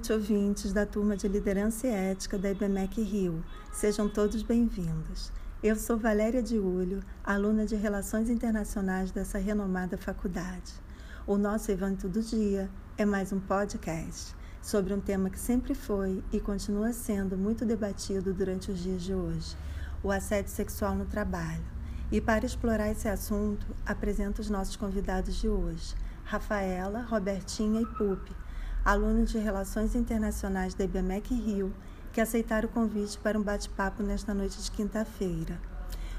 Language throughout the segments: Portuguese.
noite, ouvintes da turma de Liderança e Ética da IBMEC Rio. Sejam todos bem-vindos. Eu sou Valéria de Ulho, aluna de Relações Internacionais dessa renomada faculdade. O nosso evento do dia é mais um podcast sobre um tema que sempre foi e continua sendo muito debatido durante os dias de hoje: o assédio sexual no trabalho. E para explorar esse assunto, apresento os nossos convidados de hoje: Rafaela, Robertinha e Pupi alunos de Relações Internacionais da IBMEC Rio, que aceitaram o convite para um bate-papo nesta noite de quinta-feira.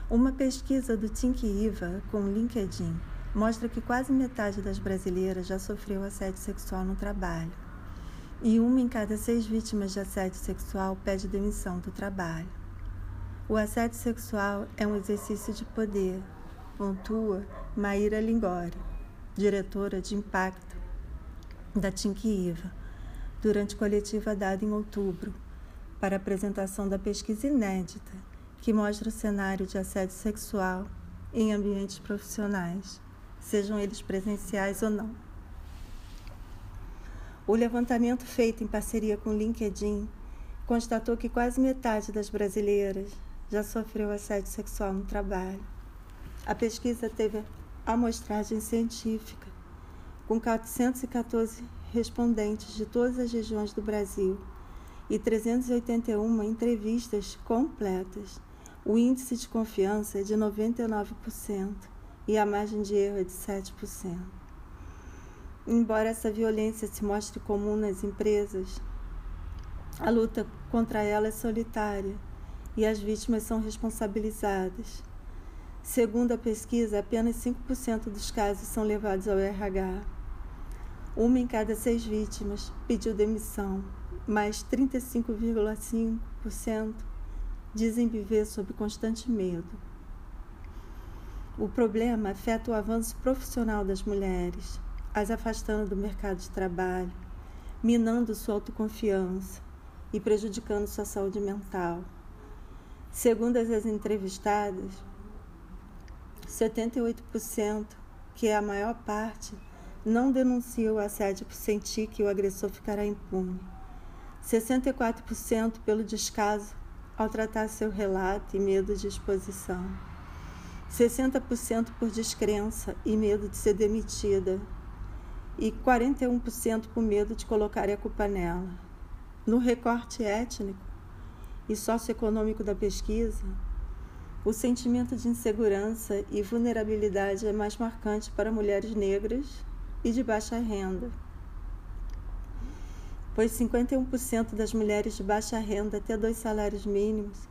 Uma pesquisa do Think Iva com o LinkedIn mostra que quase metade das brasileiras já sofreu assédio sexual no trabalho. E uma em cada seis vítimas de assédio sexual pede demissão do trabalho. O assédio sexual é um exercício de poder, pontua Maíra Lingori, diretora de Impacto da Tinquiva, durante coletiva dada em outubro, para apresentação da pesquisa inédita que mostra o cenário de assédio sexual em ambientes profissionais, sejam eles presenciais ou não. O levantamento feito em parceria com o LinkedIn constatou que quase metade das brasileiras já sofreu assédio sexual no trabalho. A pesquisa teve amostragem científica com 414 respondentes de todas as regiões do Brasil e 381 entrevistas completas. O índice de confiança é de 99% e a margem de erro é de 7%. Embora essa violência se mostre comum nas empresas, a luta contra ela é solitária e as vítimas são responsabilizadas. Segundo a pesquisa, apenas 5% dos casos são levados ao RH. Uma em cada seis vítimas pediu demissão, mas 35,5% dizem viver sob constante medo. O problema afeta o avanço profissional das mulheres, as afastando do mercado de trabalho, minando sua autoconfiança e prejudicando sua saúde mental. Segundo as entrevistadas, 78%, que é a maior parte, não denuncia o assédio por sentir que o agressor ficará impune. 64% pelo descaso ao tratar seu relato e medo de exposição. 60% por descrença e medo de ser demitida. E 41% por medo de colocar a culpa nela. No recorte étnico e socioeconômico da pesquisa, o sentimento de insegurança e vulnerabilidade é mais marcante para mulheres negras e de baixa renda, pois 51% das mulheres de baixa renda até dois salários mínimos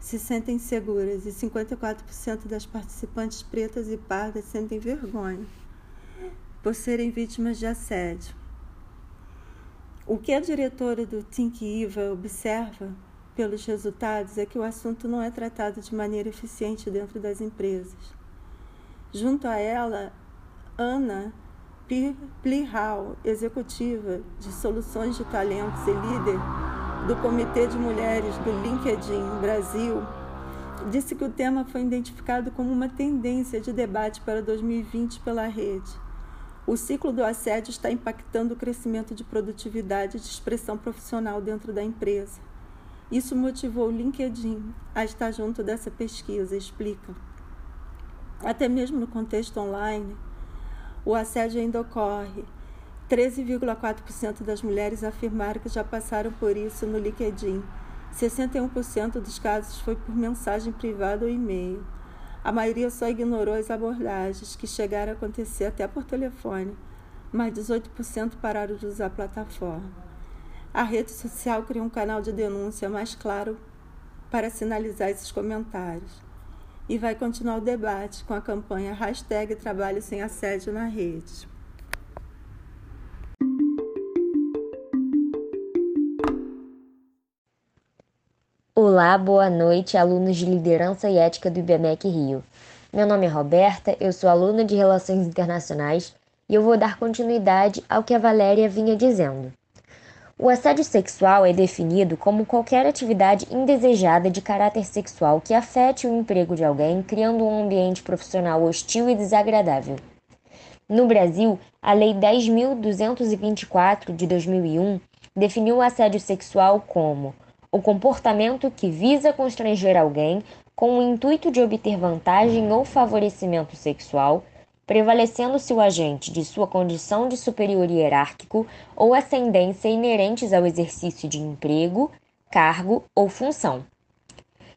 se sentem seguras e 54% das participantes pretas e pardas sentem vergonha por serem vítimas de assédio. O que a diretora do Think Iva observa pelos resultados é que o assunto não é tratado de maneira eficiente dentro das empresas. Junto a ela, Ana Plihal, executiva de soluções de talentos e líder do Comitê de Mulheres do LinkedIn Brasil, disse que o tema foi identificado como uma tendência de debate para 2020 pela rede. O ciclo do assédio está impactando o crescimento de produtividade e de expressão profissional dentro da empresa. Isso motivou o LinkedIn a estar junto dessa pesquisa, explica. Até mesmo no contexto online, o assédio ainda ocorre. 13,4% das mulheres afirmaram que já passaram por isso no LinkedIn. 61% dos casos foi por mensagem privada ou e-mail. A maioria só ignorou as abordagens, que chegaram a acontecer até por telefone, mas 18% pararam de usar a plataforma. A rede social criou um canal de denúncia mais claro para sinalizar esses comentários e vai continuar o debate com a campanha hashtag Trabalho Sem Assédio na Rede. Olá, boa noite, alunos de Liderança e Ética do IBMEC Rio. Meu nome é Roberta, eu sou aluna de Relações Internacionais e eu vou dar continuidade ao que a Valéria vinha dizendo. O assédio sexual é definido como qualquer atividade indesejada de caráter sexual que afete o emprego de alguém, criando um ambiente profissional hostil e desagradável. No Brasil, a Lei 10.224 de 2001 definiu o assédio sexual como o comportamento que visa constranger alguém com o intuito de obter vantagem ou favorecimento sexual, prevalecendo-se o agente de sua condição de superior hierárquico ou ascendência inerentes ao exercício de emprego, cargo ou função.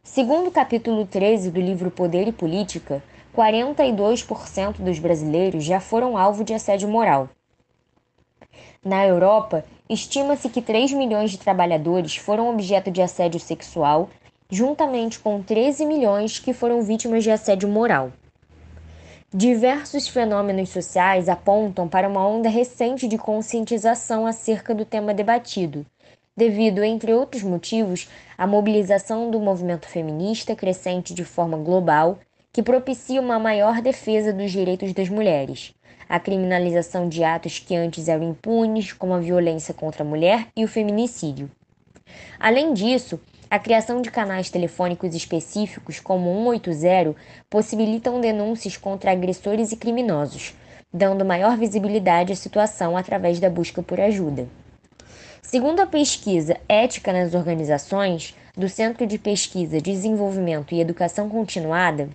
Segundo o capítulo 13 do livro Poder e Política, 42% dos brasileiros já foram alvo de assédio moral. Na Europa, estima-se que 3 milhões de trabalhadores foram objeto de assédio sexual, juntamente com 13 milhões que foram vítimas de assédio moral. Diversos fenômenos sociais apontam para uma onda recente de conscientização acerca do tema debatido, devido, entre outros motivos, à mobilização do movimento feminista crescente de forma global, que propicia uma maior defesa dos direitos das mulheres, a criminalização de atos que antes eram impunes, como a violência contra a mulher e o feminicídio. Além disso, a criação de canais telefônicos específicos, como 180, possibilitam denúncias contra agressores e criminosos, dando maior visibilidade à situação através da busca por ajuda. Segundo a pesquisa Ética nas Organizações, do Centro de Pesquisa, Desenvolvimento e Educação Continuada,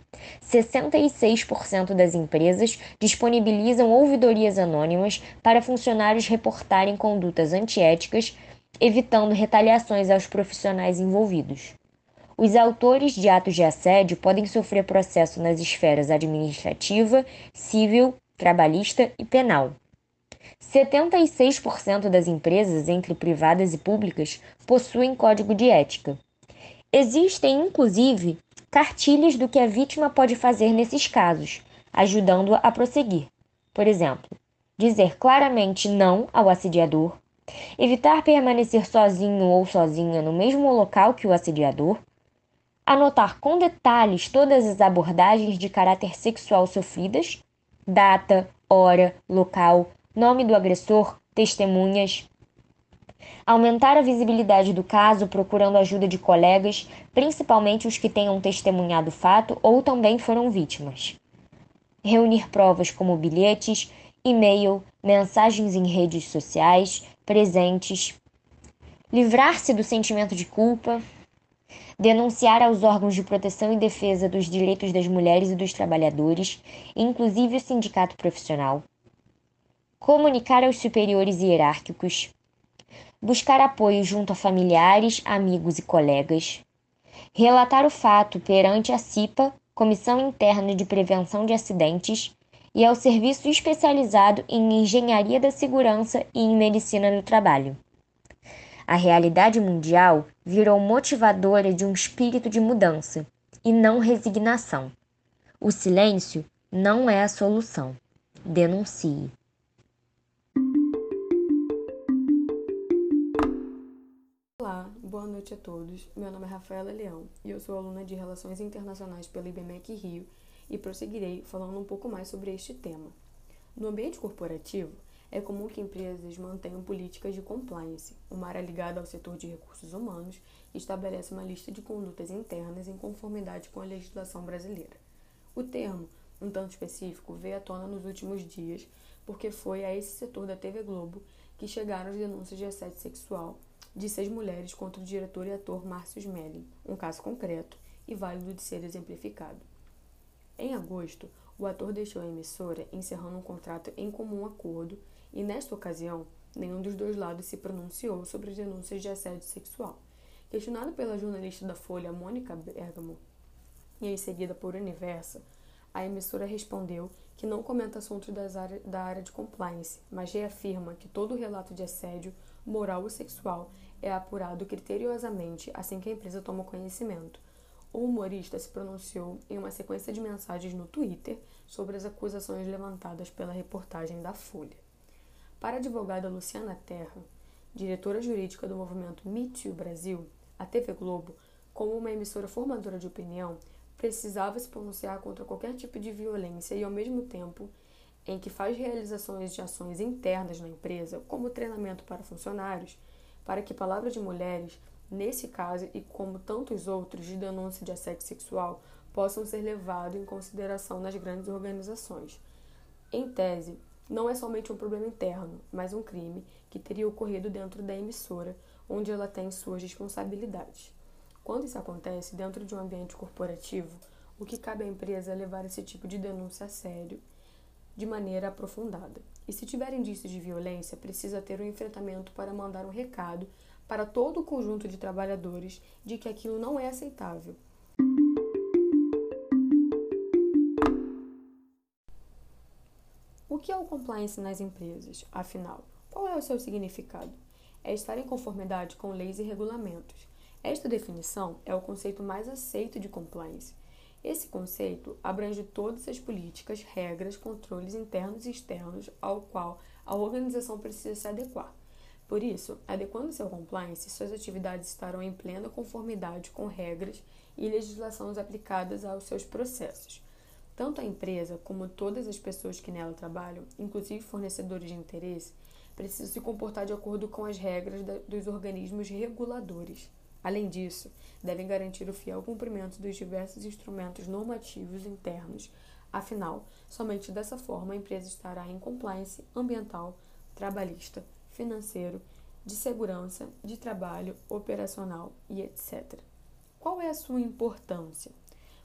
66% das empresas disponibilizam ouvidorias anônimas para funcionários reportarem condutas antiéticas, evitando retaliações aos profissionais envolvidos. Os autores de atos de assédio podem sofrer processo nas esferas administrativa, civil, trabalhista e penal. 76% das empresas, entre privadas e públicas, possuem código de ética. Existem, inclusive, cartilhas do que a vítima pode fazer nesses casos, ajudando-a a prosseguir. Por exemplo, dizer claramente não ao assediador, evitar permanecer sozinho ou sozinha no mesmo local que o assediador, anotar com detalhes todas as abordagens de caráter sexual sofridas, data, hora, local, nome do agressor, testemunhas. Aumentar a visibilidade do caso procurando ajuda de colegas, principalmente os que tenham testemunhado o fato ou também foram vítimas. Reunir provas como bilhetes, e-mail, mensagens em redes sociais, presentes. Livrar-se do sentimento de culpa. Denunciar aos órgãos de proteção e defesa dos direitos das mulheres e dos trabalhadores, inclusive o sindicato profissional comunicar aos superiores hierárquicos, buscar apoio junto a familiares, amigos e colegas, relatar o fato perante a CIPA, Comissão Interna de Prevenção de Acidentes, e ao Serviço Especializado em Engenharia da Segurança e em Medicina do Trabalho. A realidade mundial virou motivadora de um espírito de mudança e não resignação. O silêncio não é a solução. Denuncie. boa noite a todos. Meu nome é Rafaela Leão e eu sou aluna de Relações Internacionais pela IBMEC Rio e prosseguirei falando um pouco mais sobre este tema. No ambiente corporativo, é comum que empresas mantenham políticas de compliance, uma área ligada ao setor de recursos humanos e estabelece uma lista de condutas internas em conformidade com a legislação brasileira. O termo, um tanto específico, veio à tona nos últimos dias porque foi a esse setor da TV Globo que chegaram as denúncias de assédio sexual de seis mulheres contra o diretor e ator Márcio Smelling, um caso concreto e válido de ser exemplificado. Em agosto, o ator deixou a emissora encerrando um contrato em comum acordo e, nesta ocasião, nenhum dos dois lados se pronunciou sobre as denúncias de assédio sexual. Questionado pela jornalista da Folha, Mônica Bergamo, e em seguida por Universa, a emissora respondeu que não comenta assuntos área, da área de compliance, mas reafirma que todo relato de assédio, moral ou sexual é apurado criteriosamente assim que a empresa toma conhecimento. O humorista se pronunciou em uma sequência de mensagens no Twitter sobre as acusações levantadas pela reportagem da Folha. Para a advogada Luciana Terra, diretora jurídica do movimento Me Too Brasil, a TV Globo, como uma emissora formadora de opinião, precisava se pronunciar contra qualquer tipo de violência e, ao mesmo tempo, em que faz realizações de ações internas na empresa, como treinamento para funcionários, para que palavras de mulheres, nesse caso e como tantos outros de denúncia de assédio sexual, possam ser levados em consideração nas grandes organizações. Em tese, não é somente um problema interno, mas um crime que teria ocorrido dentro da emissora, onde ela tem suas responsabilidades. Quando isso acontece dentro de um ambiente corporativo, o que cabe à empresa é levar esse tipo de denúncia a sério, de maneira aprofundada. E se tiver indícios de violência, precisa ter um enfrentamento para mandar um recado para todo o conjunto de trabalhadores de que aquilo não é aceitável. O que é o compliance nas empresas, afinal? Qual é o seu significado? É estar em conformidade com leis e regulamentos. Esta definição é o conceito mais aceito de compliance. Esse conceito abrange todas as políticas, regras, controles internos e externos ao qual a organização precisa se adequar. Por isso, adequando seu compliance, suas atividades estarão em plena conformidade com regras e legislações aplicadas aos seus processos. Tanto a empresa como todas as pessoas que nela trabalham, inclusive fornecedores de interesse, precisam se comportar de acordo com as regras dos organismos reguladores. Além disso, devem garantir o fiel cumprimento dos diversos instrumentos normativos internos. Afinal, somente dessa forma a empresa estará em compliance ambiental, trabalhista, financeiro, de segurança, de trabalho, operacional e etc. Qual é a sua importância?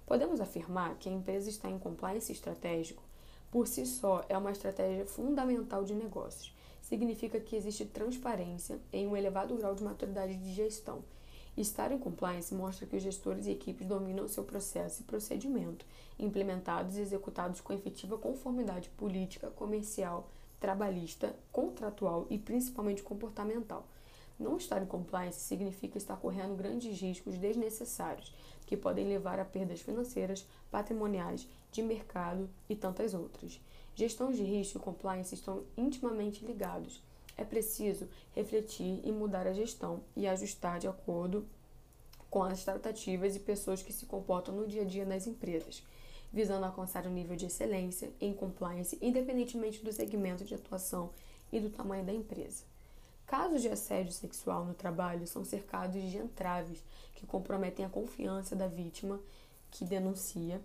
Podemos afirmar que a empresa está em compliance estratégico por si só é uma estratégia fundamental de negócios. Significa que existe transparência em um elevado grau de maturidade de gestão. Estar em compliance mostra que os gestores e equipes dominam seu processo e procedimento, implementados e executados com efetiva conformidade política, comercial, trabalhista, contratual e principalmente comportamental. Não estar em compliance significa estar correndo grandes riscos desnecessários, que podem levar a perdas financeiras, patrimoniais, de mercado e tantas outras. Gestão de risco e compliance estão intimamente ligados. É preciso refletir e mudar a gestão e ajustar de acordo com as tratativas e pessoas que se comportam no dia a dia nas empresas visando alcançar um nível de excelência em compliance, independentemente do segmento de atuação e do tamanho da empresa. Casos de assédio sexual no trabalho são cercados de entraves que comprometem a confiança da vítima que denuncia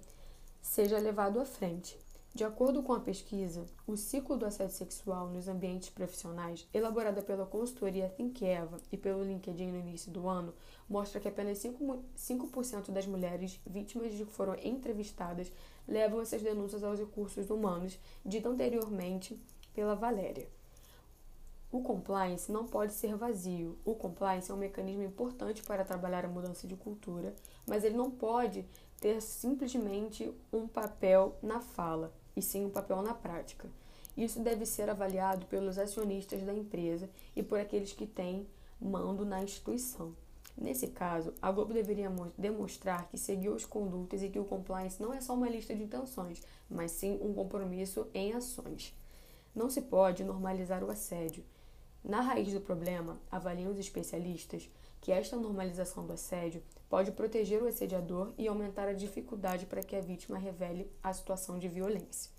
seja levado à frente, de acordo com a pesquisa, o ciclo do assédio sexual nos ambientes profissionais, elaborada pela consultoria Thinkeva e pelo LinkedIn no início do ano, mostra que apenas 5%, 5 das mulheres vítimas que foram entrevistadas levam essas denúncias aos recursos humanos, dito anteriormente pela Valéria. O compliance não pode ser vazio. O compliance é um mecanismo importante para trabalhar a mudança de cultura, mas ele não pode ter simplesmente um papel na fala e sim um papel na prática. Isso deve ser avaliado pelos acionistas da empresa e por aqueles que têm mando na instituição. Nesse caso, a Globo deveria demonstrar que seguiu as condutas e que o compliance não é só uma lista de intenções, mas sim um compromisso em ações. Não se pode normalizar o assédio. Na raiz do problema, avaliam os especialistas que esta normalização do assédio pode proteger o assediador e aumentar a dificuldade para que a vítima revele a situação de violência.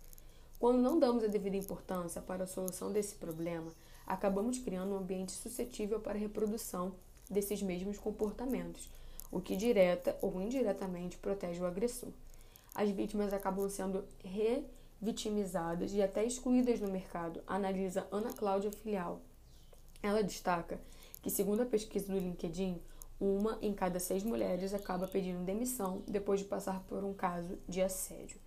Quando não damos a devida importância para a solução desse problema, acabamos criando um ambiente suscetível para a reprodução desses mesmos comportamentos, o que direta ou indiretamente protege o agressor. As vítimas acabam sendo revitimizadas e até excluídas do mercado, analisa Ana Cláudia Filial. Ela destaca que, segundo a pesquisa do LinkedIn, uma em cada seis mulheres acaba pedindo demissão depois de passar por um caso de assédio.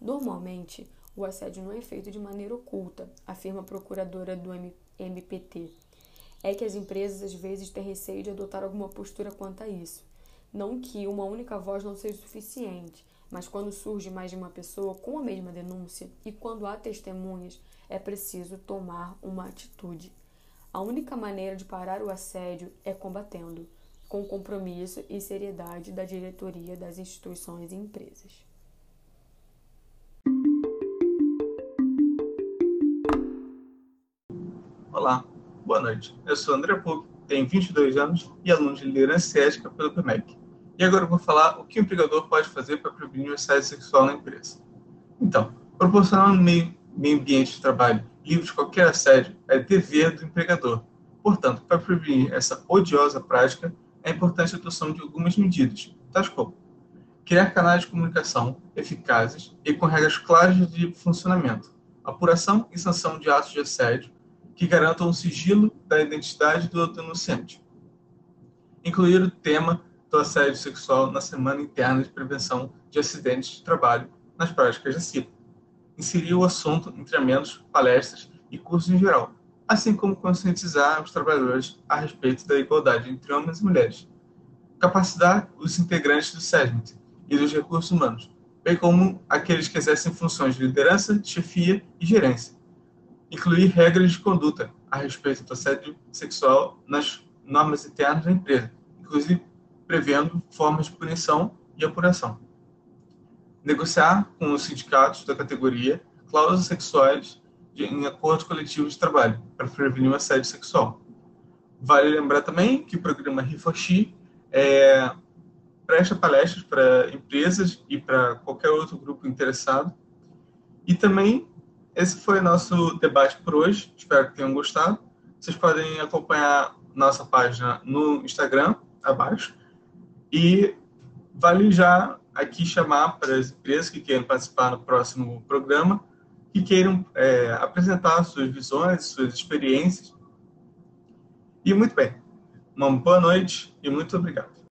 Normalmente, o assédio não é feito de maneira oculta, afirma a procuradora do MPT. É que as empresas às vezes têm receio de adotar alguma postura quanto a isso. Não que uma única voz não seja suficiente, mas quando surge mais de uma pessoa com a mesma denúncia e quando há testemunhas, é preciso tomar uma atitude. A única maneira de parar o assédio é combatendo com compromisso e seriedade da diretoria das instituições e empresas. Olá, boa noite. Eu sou André Pug, tenho 22 anos e aluno de liderança ética pelo PMEC. E agora eu vou falar o que o empregador pode fazer para prevenir o assédio sexual na empresa. Então, proporcionar um meio ambiente de trabalho livre de qualquer assédio é dever do empregador. Portanto, para prevenir essa odiosa prática, é importante a adoção de algumas medidas, tais como criar canais de comunicação eficazes e com regras claras de funcionamento, apuração e sanção de atos de assédio que garantam o sigilo da identidade do denunciante. Incluir o tema do assédio sexual na Semana Interna de Prevenção de Acidentes de Trabalho nas práticas da CIPA. Inserir o assunto em treinamentos, palestras e cursos em geral, assim como conscientizar os trabalhadores a respeito da igualdade entre homens e mulheres. Capacitar os integrantes do SESMIT e dos recursos humanos, bem como aqueles que exercem funções de liderança, chefia e gerência. Incluir regras de conduta a respeito do assédio sexual nas normas internas da empresa, inclusive prevendo formas de punição e apuração. Negociar com os sindicatos da categoria cláusulas sexuais em acordos coletivos de trabalho para prevenir o assédio sexual. Vale lembrar também que o programa Rifoxi é, presta palestras para empresas e para qualquer outro grupo interessado. E também esse foi nosso debate por hoje. Espero que tenham gostado. Vocês podem acompanhar nossa página no Instagram, abaixo. E vale já aqui chamar para as empresas que queiram participar no próximo programa que queiram é, apresentar suas visões, suas experiências. E muito bem, uma boa noite e muito obrigado.